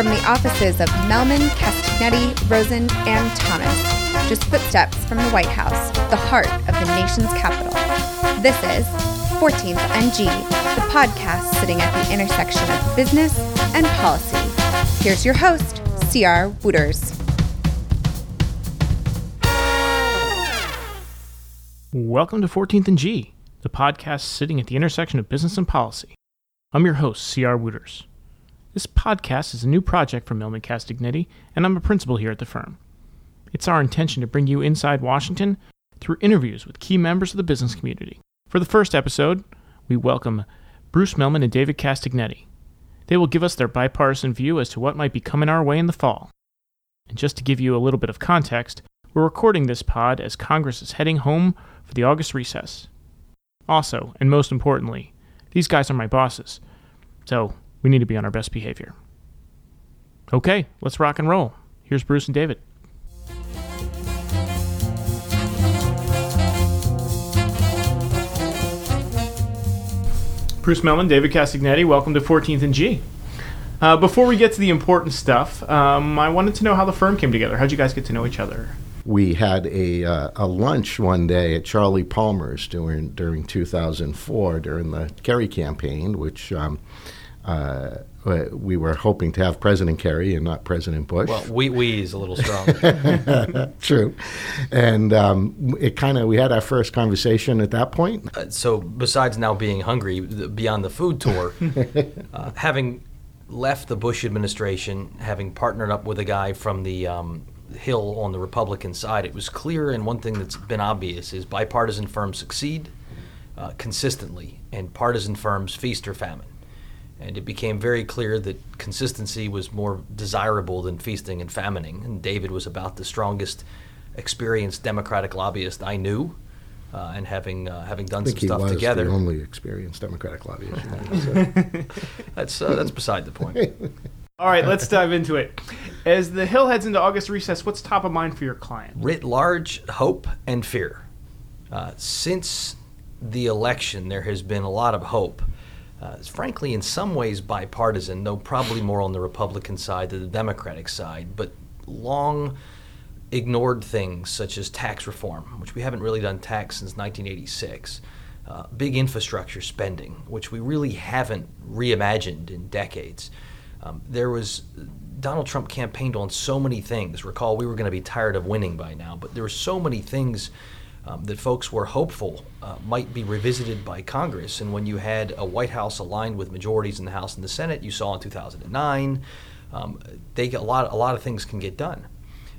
From the offices of Mehlman, Castagnetti, Rosen, and Thomas, just footsteps from the White House, the heart of the nation's capital. This is 14th and G, the podcast sitting at the intersection of business and policy. Here's your host, CR Wooters. Welcome to 14th and G, the podcast sitting at the intersection of business and policy. I'm your host, CR Wooters. This podcast is a new project from Mehlman Castagnetti, and I'm a principal here at the firm. It's our intention to bring you inside Washington through interviews with key members of the business community. For the first episode, we welcome Bruce Mehlman and David Castagnetti. They will give us their bipartisan view as to what might be coming our way in the fall. And just to give you a little bit of context, we're recording this pod as Congress is heading home for the August recess. Also, and most importantly, these guys are my bosses, so we need to be on our best behavior. Okay, let's rock and roll. Here's Bruce and David. Bruce Mehlman, David Castagnetti, welcome to 14th and G. Uh, before we get to the important stuff, um, I wanted to know how the firm came together. How'd you guys get to know each other? we had a, uh, a lunch one day at Charlie Palmer's during during 2004 during the Kerry campaign, which um, uh, we were hoping to have President Kerry and not President Bush. Well, we we is a little strong. True, and um, it kind of we had our first conversation at that point. Uh, so besides now being hungry beyond the food tour, uh, having left the Bush administration, having partnered up with a guy from the um, Hill on the Republican side, it was clear, and one thing that's been obvious is bipartisan firms succeed uh, consistently, and partisan firms feast or famine. And it became very clear that consistency was more desirable than feasting and famining. And David was about the strongest, experienced Democratic lobbyist I knew. Uh, and having uh, having done some stuff together, the only experienced Democratic lobbyist. that's uh, that's beside the point. All right, let's dive into it. As the Hill heads into August recess, what's top of mind for your client? Writ large, hope and fear. Uh, since the election, there has been a lot of hope. Uh, it's frankly, in some ways, bipartisan, though probably more on the Republican side than the Democratic side, but long ignored things such as tax reform, which we haven't really done tax since 1986. Uh, big infrastructure spending, which we really haven't reimagined in decades. Um, there was Donald Trump campaigned on so many things. Recall, we were going to be tired of winning by now, but there were so many things um, that folks were hopeful uh, might be revisited by Congress. And when you had a White House aligned with majorities in the House and the Senate, you saw in 2009, um, they a lot a lot of things can get done.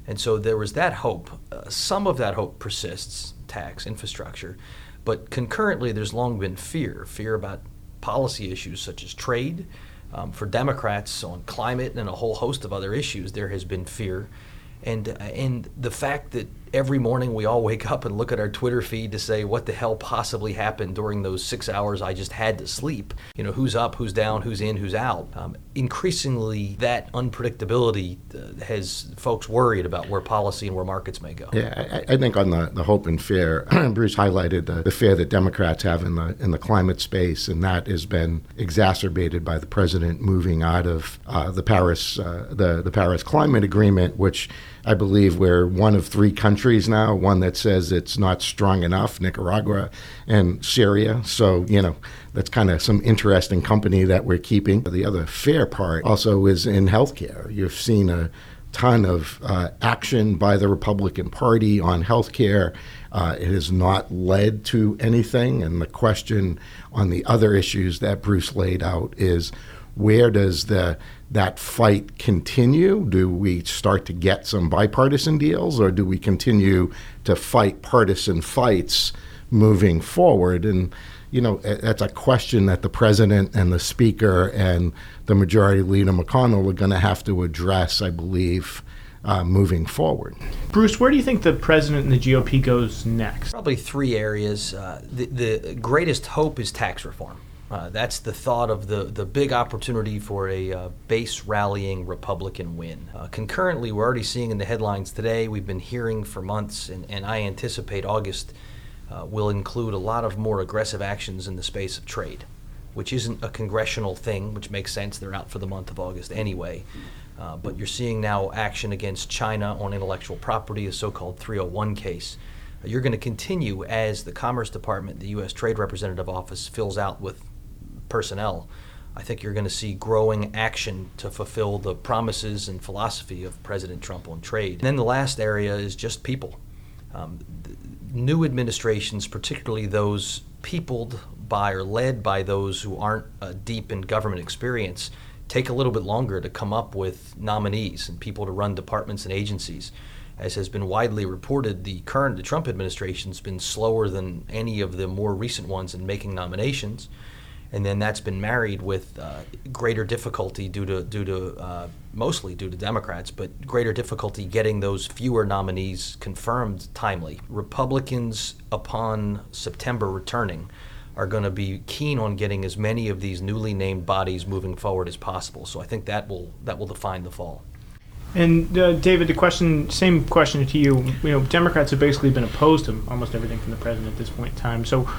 And so there was that hope. Uh, some of that hope persists, tax, infrastructure, but concurrently, there's long been fear fear about policy issues such as trade. Um, for Democrats on climate and a whole host of other issues, there has been fear. And, uh, and the fact that every morning we all wake up and look at our Twitter feed to say what the hell possibly happened during those six hours I just had to sleep. You know, who's up, who's down, who's in, who's out. Um, increasingly, that unpredictability uh, has folks worried about where policy and where markets may go. Yeah, I, I think on the, the hope and fear, Bruce highlighted the, the fear that Democrats have in the in the climate space, and that has been exacerbated by the president moving out of uh, the Paris uh, the the Paris Climate Agreement, which I believe we're one of three countries now, one that says it's not strong enough, Nicaragua and Syria. So, you know, that's kind of some interesting company that we're keeping. The other fair part also is in healthcare. You've seen a ton of uh, action by the Republican Party on healthcare. Uh, it has not led to anything. And the question on the other issues that Bruce laid out is where does the that fight continue? Do we start to get some bipartisan deals, or do we continue to fight partisan fights moving forward? And you know, that's a question that the president and the speaker and the majority leader McConnell are going to have to address, I believe. Uh, moving forward. Bruce, where do you think the president and the GOP goes next? Probably three areas. Uh, the, the greatest hope is tax reform. Uh, that's the thought of the, the big opportunity for a uh, base rallying Republican win. Uh, concurrently, we're already seeing in the headlines today, we've been hearing for months, and, and I anticipate August uh, will include a lot of more aggressive actions in the space of trade, which isn't a congressional thing, which makes sense. They're out for the month of August anyway. Uh, but you're seeing now action against China on intellectual property, a so called 301 case. You're going to continue as the Commerce Department, the U.S. Trade Representative Office, fills out with personnel. I think you're going to see growing action to fulfill the promises and philosophy of President Trump on trade. And then the last area is just people. Um, new administrations, particularly those peopled by or led by those who aren't uh, deep in government experience, take a little bit longer to come up with nominees and people to run departments and agencies. As has been widely reported, the current the Trump administration has been slower than any of the more recent ones in making nominations, and then that's been married with uh, greater difficulty due to due to uh, mostly due to Democrats, but greater difficulty getting those fewer nominees confirmed timely. Republicans, upon September returning, are going to be keen on getting as many of these newly named bodies moving forward as possible. So I think that will that will define the fall. And uh, David, the question, same question to you. You know, Democrats have basically been opposed to almost everything from the president at this point in time. So,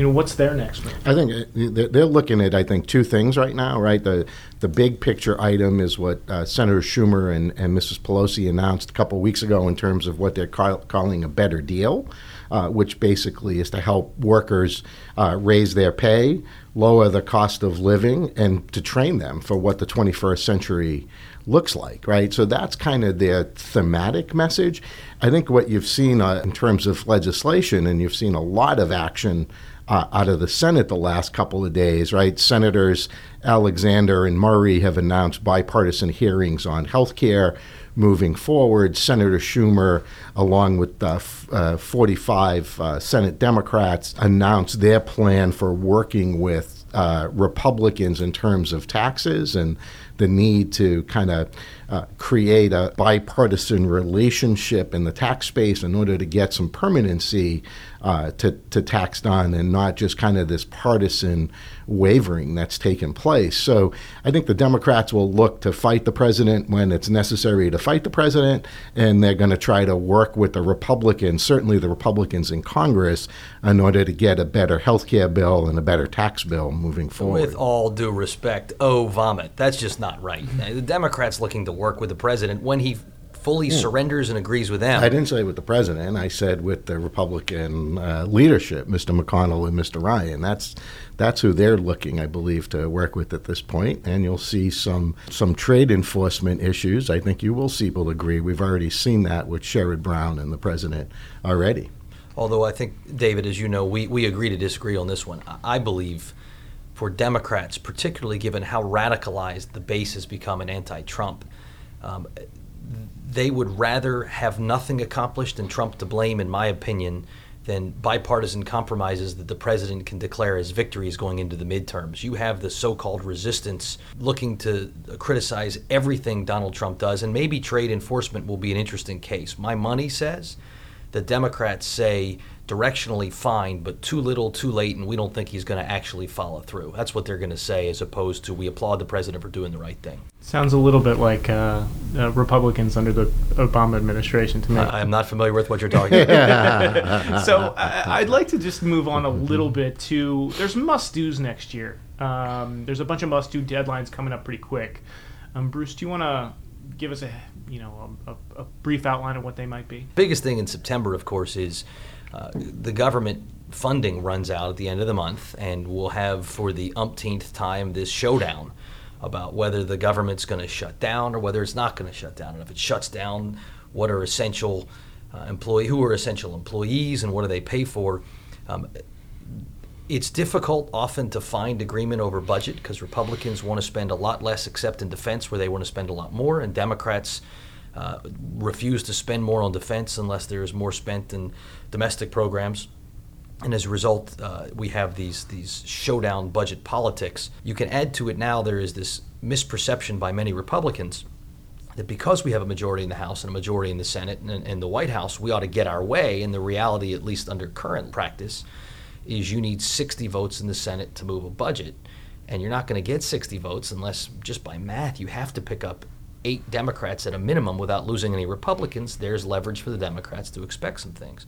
you know, what's their next move? I think uh, they're looking at, I think, two things right now, right? The the big picture item is what uh, Senator Schumer and, and Mrs. Pelosi announced a couple of weeks ago in terms of what they're call, calling a better deal uh, which basically is to help workers uh, raise their pay, lower the cost of living, and to train them for what the 21st century looks like, right? So that's kind of their thematic message. I think what you've seen uh, in terms of legislation, and you've seen a lot of action uh, out of the Senate the last couple of days, right? Senators Alexander and Murray have announced bipartisan hearings on health care moving forward. Senator Schumer, along with uh, f- uh, 45 uh, Senate Democrats, announced their plan for working with uh, Republicans in terms of taxes and the need to kind of uh, create a bipartisan relationship in the tax space in order to get some permanency uh, to, to tax done and not just kind of this partisan wavering that's taken place. So I think the Democrats will look to fight the president when it's necessary to fight the president, and they're going to try to work with the Republicans, certainly the Republicans in Congress, in order to get a better health care bill and a better tax bill moving forward. With all due respect, oh, vomit. That's just not right. The Democrats looking to work with the president when he fully yeah. surrenders and agrees with them. I didn't say with the president. I said with the Republican uh, leadership, Mr. McConnell and Mr. Ryan. That's that's who they're looking, I believe, to work with at this point. And you'll see some some trade enforcement issues. I think you will see people agree. We've already seen that with Sherrod Brown and the president already. Although I think, David, as you know, we, we agree to disagree on this one. I believe for Democrats, particularly given how radicalized the base has become in anti Trump, um, they would rather have nothing accomplished and Trump to blame, in my opinion, than bipartisan compromises that the president can declare as victories going into the midterms. You have the so called resistance looking to criticize everything Donald Trump does, and maybe trade enforcement will be an interesting case. My money says the Democrats say directionally fine, but too little, too late, and we don't think he's going to actually follow through. That's what they're going to say, as opposed to we applaud the president for doing the right thing. Sounds a little bit like uh, uh, Republicans under the Obama administration to me. I, am not familiar with what you're talking about. so I, would like to just move on a little bit to there's must dos next year. Um, there's a bunch of must do deadlines coming up pretty quick. Um, Bruce, do you want to give us a you know a, a, brief outline of what they might be? Biggest thing in September, of course, is uh, the government funding runs out at the end of the month, and we'll have for the umpteenth time this showdown about whether the government's going to shut down or whether it's not going to shut down. And if it shuts down, what are essential uh, employee who are essential employees and what do they pay for? Um, it's difficult often to find agreement over budget because Republicans want to spend a lot less except in defense where they want to spend a lot more, and Democrats uh, refuse to spend more on defense unless there is more spent in domestic programs. And as a result, uh, we have these these showdown budget politics. You can add to it now there is this misperception by many Republicans that because we have a majority in the House and a majority in the Senate and, and the White House, we ought to get our way. And the reality, at least under current practice, is you need 60 votes in the Senate to move a budget. And you're not going to get 60 votes unless, just by math, you have to pick up eight Democrats at a minimum without losing any Republicans. There's leverage for the Democrats to expect some things.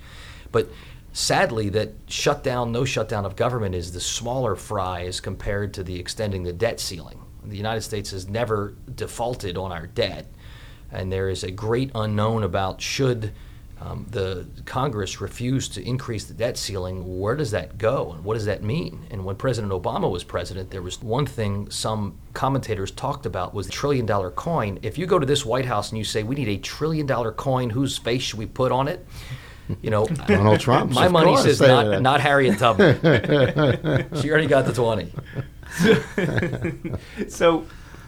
But sadly, that shutdown, no shutdown of government is the smaller fry as compared to the extending the debt ceiling. The United States has never defaulted on our debt, and there is a great unknown about should um, the Congress refused to increase the debt ceiling, where does that go and what does that mean? And when President Obama was president, there was one thing some commentators talked about was the trillion dollar coin. If you go to this White House and you say we need a trillion dollar coin, whose face should we put on it? You know, Donald Trump. My money says not, not Harriet Tubman. she already got the twenty. so,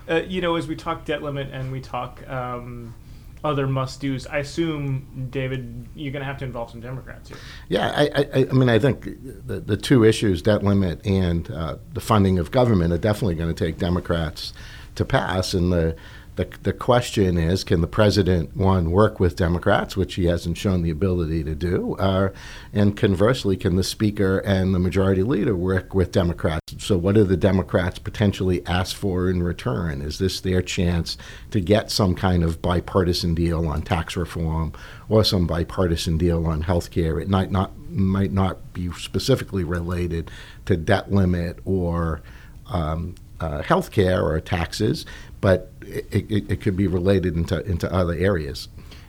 uh, you know, as we talk debt limit and we talk. Um, other must dos. I assume, David, you're going to have to involve some Democrats here. Yeah, I, I, I mean, I think the, the two issues, debt limit and uh, the funding of government, are definitely going to take Democrats to pass. And the the, the question is can the president, one, work with Democrats, which he hasn't shown the ability to do? Uh, and conversely, can the speaker and the majority leader work with Democrats? So, what do the Democrats potentially ask for in return? Is this their chance to get some kind of bipartisan deal on tax reform or some bipartisan deal on health care? It might not, might not be specifically related to debt limit or um, uh, health care or taxes, but it, it, it, could be related into, into other areas.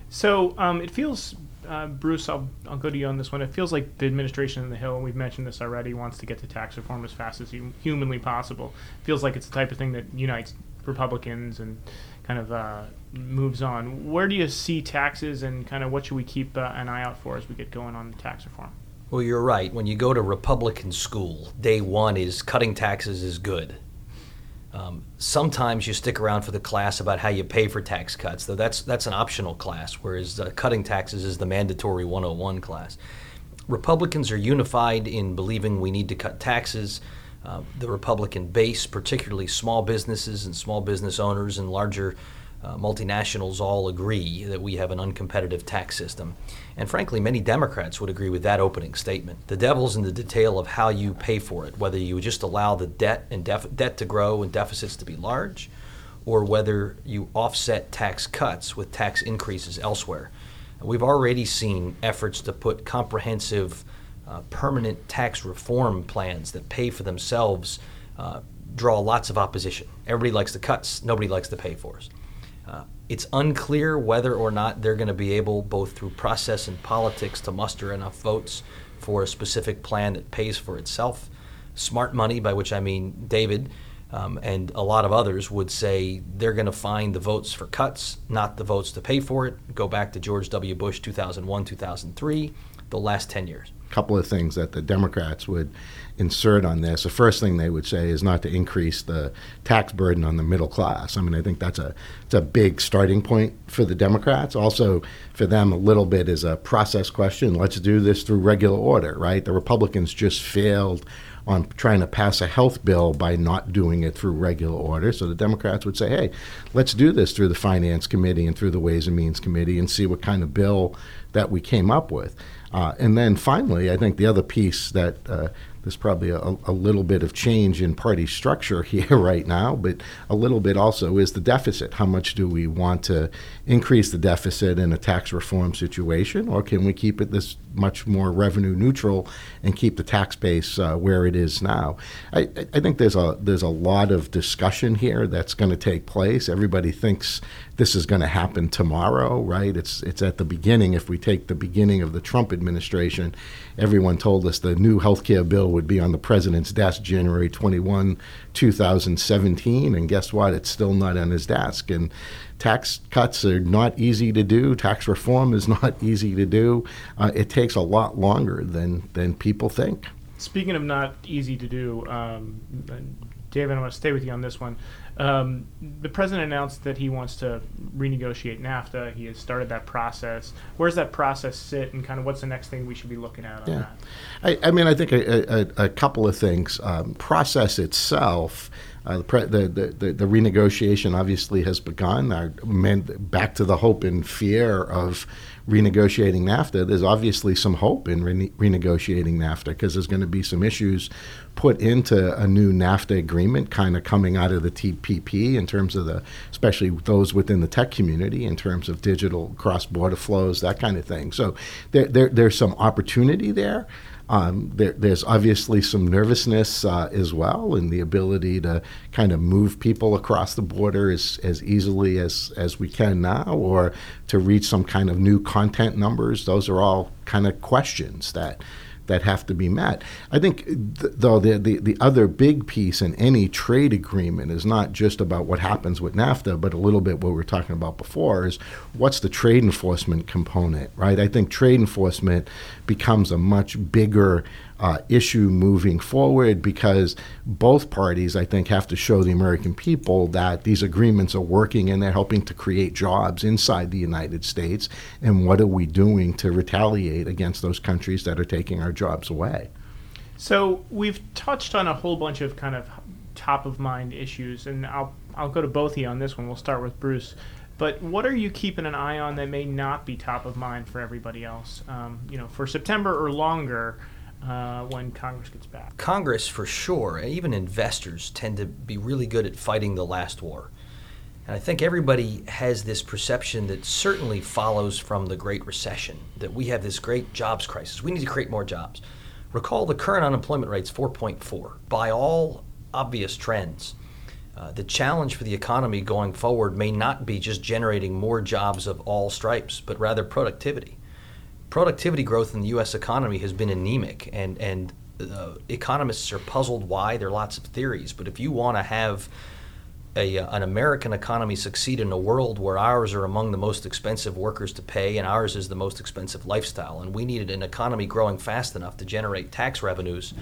So um, it feels, uh, Bruce, I'll, I'll go to you on this one. It feels like the administration in the Hill, and we've mentioned this already, wants to get to tax reform as fast as humanly possible. It feels like it's the type of thing that unites Republicans and kind of uh, moves on. Where do you see taxes and kind of what should we keep uh, an eye out for as we get going on the tax reform? Well, you're right. When you go to Republican school, day one is cutting taxes is good um, sometimes you stick around for the class about how you pay for tax cuts, though that's that's an optional class, whereas uh, cutting taxes is the mandatory 101 class. Republicans are unified in believing we need to cut taxes. Uh, the Republican base, particularly small businesses and small business owners and larger uh, multinationals all agree that we have an uncompetitive tax system. And frankly, many Democrats would agree with that opening statement. The devil's in the detail of how you pay for it, whether you just allow the debt and def- debt to grow and deficits to be large, or whether you offset tax cuts with tax increases elsewhere. We've already seen efforts to put comprehensive, uh, permanent tax reform plans that pay for themselves uh, draw lots of opposition. Everybody likes the cuts, nobody likes the pay fors. Uh, it's unclear whether or not they're going to be able, both through process and politics, to muster enough votes for a specific plan that pays for itself. Smart money, by which I mean David um, and a lot of others, would say they're going to find the votes for cuts, not the votes to pay for it. Go back to George W. Bush 2001, 2003, the last 10 years. Couple of things that the Democrats would insert on this, the first thing they would say is not to increase the tax burden on the middle class. I mean, I think that's a it's a big starting point for the Democrats. Also, for them, a little bit is a process question. Let's do this through regular order, right? The Republicans just failed on trying to pass a health bill by not doing it through regular order. So the Democrats would say, hey, let's do this through the Finance Committee and through the Ways and Means Committee and see what kind of bill that we came up with. Uh, and then finally, I think the other piece that uh, there's probably a, a, little bit of change in party structure here right now, but a little bit also is the deficit. How much do we want to increase the deficit in a tax reform situation, or can we keep it this much more revenue neutral and keep the tax base uh, where it is now? I, I think there's a there's a lot of discussion here that's going to take place. Everybody thinks this is going to happen tomorrow, right? It's it's at the beginning. If we take the beginning of the Trump administration, everyone told us the new health care bill would be on the president's desk January 21, 2017, and guess what? It's still not on his desk. And tax cuts are not easy to do. Tax reform is not easy to do. Uh, it takes a lot longer than than people think. Speaking of not easy to do, um, David, I want to stay with you on this one. Um, the president announced that he wants to renegotiate NAFTA. He has started that process. Where's that process sit, and kind of what's the next thing we should be looking at on yeah. that? I, I mean, I think a, a, a couple of things. Um, process itself. Uh, the, the, the, the, renegotiation obviously has begun. Our, back to the hope and fear of renegotiating NAFTA, there's obviously some hope in rene- renegotiating NAFTA because there's going to be some issues put into a new NAFTA agreement, kind of coming out of the TPP in terms of the, especially those within the tech community, in terms of digital cross-border flows, that kind of thing. So there, there there's some opportunity there. Um, there, there's obviously some nervousness uh, as well in the ability to kind of move people across the border as, as easily as, as we can now or to reach some kind of new content numbers. Those are all kind of questions that that have to be met. I think, th- though, the, the, the other big piece in any trade agreement is not just about what happens with NAFTA, but a little bit what we were talking about before is what's the trade enforcement component, right? I think trade enforcement becomes a much bigger uh, issue moving forward because both parties, I think, have to show the American people that these agreements are working and they're helping to create jobs inside the United States. And what are we doing to retaliate against those countries that are taking our jobs away? So we've touched on a whole bunch of kind of top of mind issues, and I'll I'll go to both of you on this one. We'll start with Bruce. But what are you keeping an eye on that may not be top of mind for everybody else? Um, you know, for September or longer, uh, when Congress gets back. Congress, for sure, even investors tend to be really good at fighting the last war. And I think everybody has this perception that certainly follows from the Great Recession that we have this great jobs crisis. We need to create more jobs. Recall the current unemployment rate is 4.4. By all obvious trends, uh, the challenge for the economy going forward may not be just generating more jobs of all stripes, but rather productivity productivity growth in the U.S. economy has been anemic, and and uh, economists are puzzled why. There are lots of theories, but if you want to have a, uh, an American economy succeed in a world where ours are among the most expensive workers to pay and ours is the most expensive lifestyle, and we needed an economy growing fast enough to generate tax revenues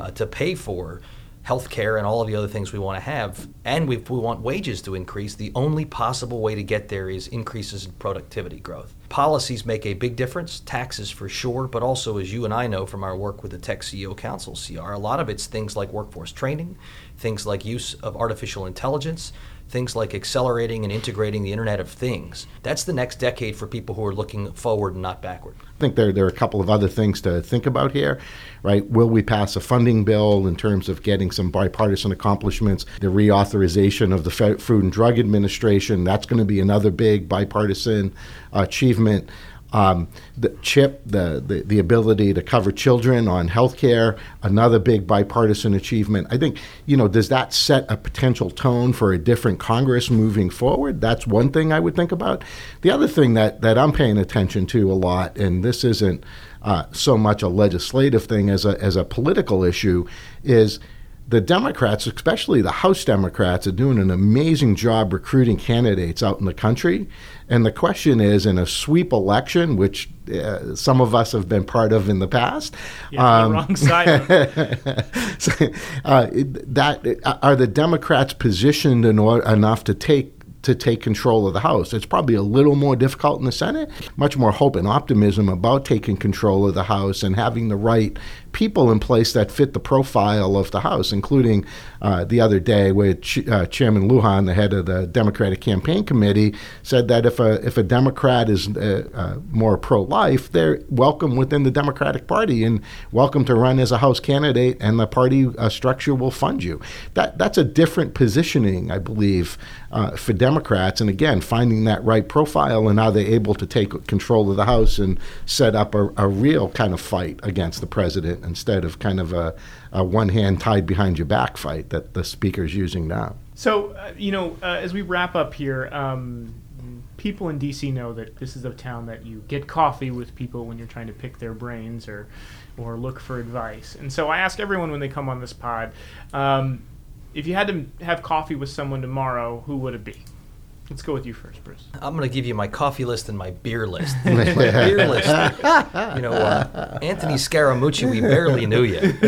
uh, to pay for health care and all of the other things we want to have, and we want wages to increase, the only possible way to get there is increases in productivity growth. Policies make a big difference, taxes for sure, but also, as you and I know from our work with the Tech CEO Council, CR, a lot of it's things like workforce training, things like use of artificial intelligence, things like accelerating and integrating the Internet of Things. That's the next decade for people who are looking forward and not backward. I think there, there are a couple of other things to think about here, right? Will we pass a funding bill in terms of getting some bipartisan accomplishments? The reauthorization of the Food and Drug Administration, that's going to be another big bipartisan achievement. Um, the chip, the, the, the ability to cover children on health care, another big bipartisan achievement. I think, you know, does that set a potential tone for a different Congress moving forward? That's one thing I would think about. The other thing that, that I'm paying attention to a lot, and this isn't uh, so much a legislative thing as a, as a political issue, is the Democrats, especially the House Democrats, are doing an amazing job recruiting candidates out in the country. And the question is, in a sweep election, which uh, some of us have been part of in the past, yeah, um, the wrong side. uh, that are the Democrats positioned enough to take to take control of the House. It's probably a little more difficult in the Senate. Much more hope and optimism about taking control of the House and having the right people in place that fit the profile of the House, including uh, the other day where Ch- uh, Chairman Lujan, the head of the Democratic Campaign Committee, said that if a if a Democrat is uh, uh more pro-life, they're welcome within the Democratic Party and welcome to run as a House candidate, and the party uh, structure will fund you. That that's a different positioning, I believe, uh, for Democrats. And again, finding that right profile and are they able to take control of the House and set up a, a real kind of fight against the president instead of kind of a, a one hand tied behind your back fight that the speaker's using now. So, uh, you know, uh, as we wrap up here, um, people in DC know that this is a town that you get coffee with people when you're trying to pick their brains or, or look for advice. And so I ask everyone when they come on this pod um, if you had to have coffee with someone tomorrow, who would it be? Let's go with you first, Bruce. I'm going to give you my coffee list and my beer list. my beer list. You know, uh, Anthony Scaramucci, we barely knew you.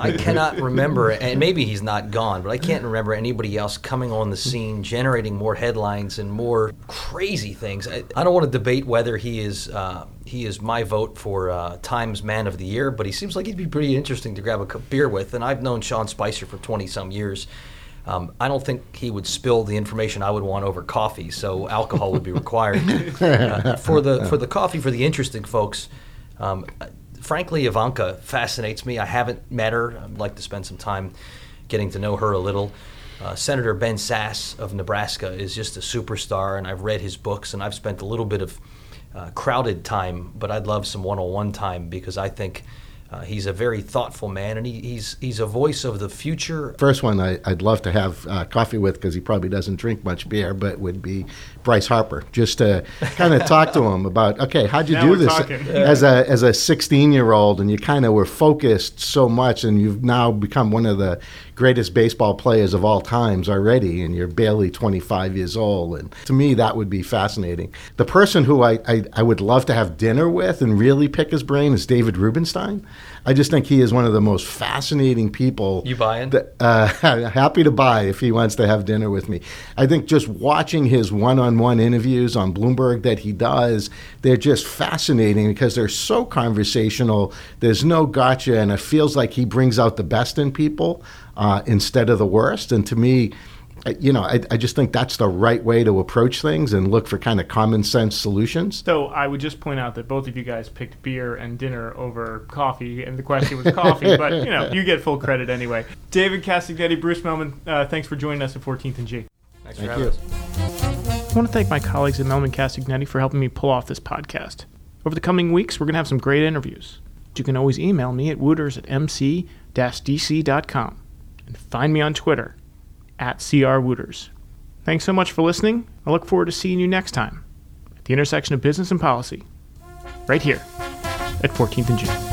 I cannot remember, and maybe he's not gone, but I can't remember anybody else coming on the scene, generating more headlines and more crazy things. I, I don't want to debate whether he is uh, he is my vote for uh, Times Man of the Year, but he seems like he'd be pretty interesting to grab a beer with. And I've known Sean Spicer for 20 some years. Um, I don't think he would spill the information I would want over coffee, so alcohol would be required. uh, for the for the coffee for the interesting folks, um, frankly, Ivanka fascinates me. I haven't met her. I'd like to spend some time getting to know her a little. Uh, Senator Ben Sasse of Nebraska is just a superstar, and I've read his books, and I've spent a little bit of uh, crowded time, but I'd love some one-on-one time because I think Uh, he's a very thoughtful man, and he, he's he's a voice of the future. First one I, would love to have uh, coffee with because he probably doesn't drink much beer, but would be Bryce Harper, just to kind of talk to him about, okay, how'd you Now do this talking. as a as a 16 year old, and you kind of were focused so much, and you've now become one of the greatest baseball players of all times already, and you're barely 25 years old, and to me that would be fascinating. The person who I, I, I would love to have dinner with and really pick his brain is David Rubenstein. I just think he is one of the most fascinating people. You buying? That, uh, happy to buy if he wants to have dinner with me. I think just watching his one-on-one interviews on Bloomberg that he does, they're just fascinating because they're so conversational. There's no gotcha, and it feels like he brings out the best in people uh, instead of the worst. And to me, you know, I, I just think that's the right way to approach things and look for kind of common sense solutions. So I would just point out that both of you guys picked beer and dinner over coffee, and the question was coffee, but you know you get full credit anyway. David Castagnetti, Bruce Mehlman, uh, thanks for joining us at 14th and G. Thanks for having you. us. I want to thank my colleagues at Mehlman Castagnetti for helping me pull off this podcast. Over the coming weeks, we're going to have some great interviews. You can always email me at wooters at mc-dc.com and find me on Twitter at crwooters. Thanks so much for listening. I look forward to seeing you next time at the intersection of business and policy, right here at 14th and G.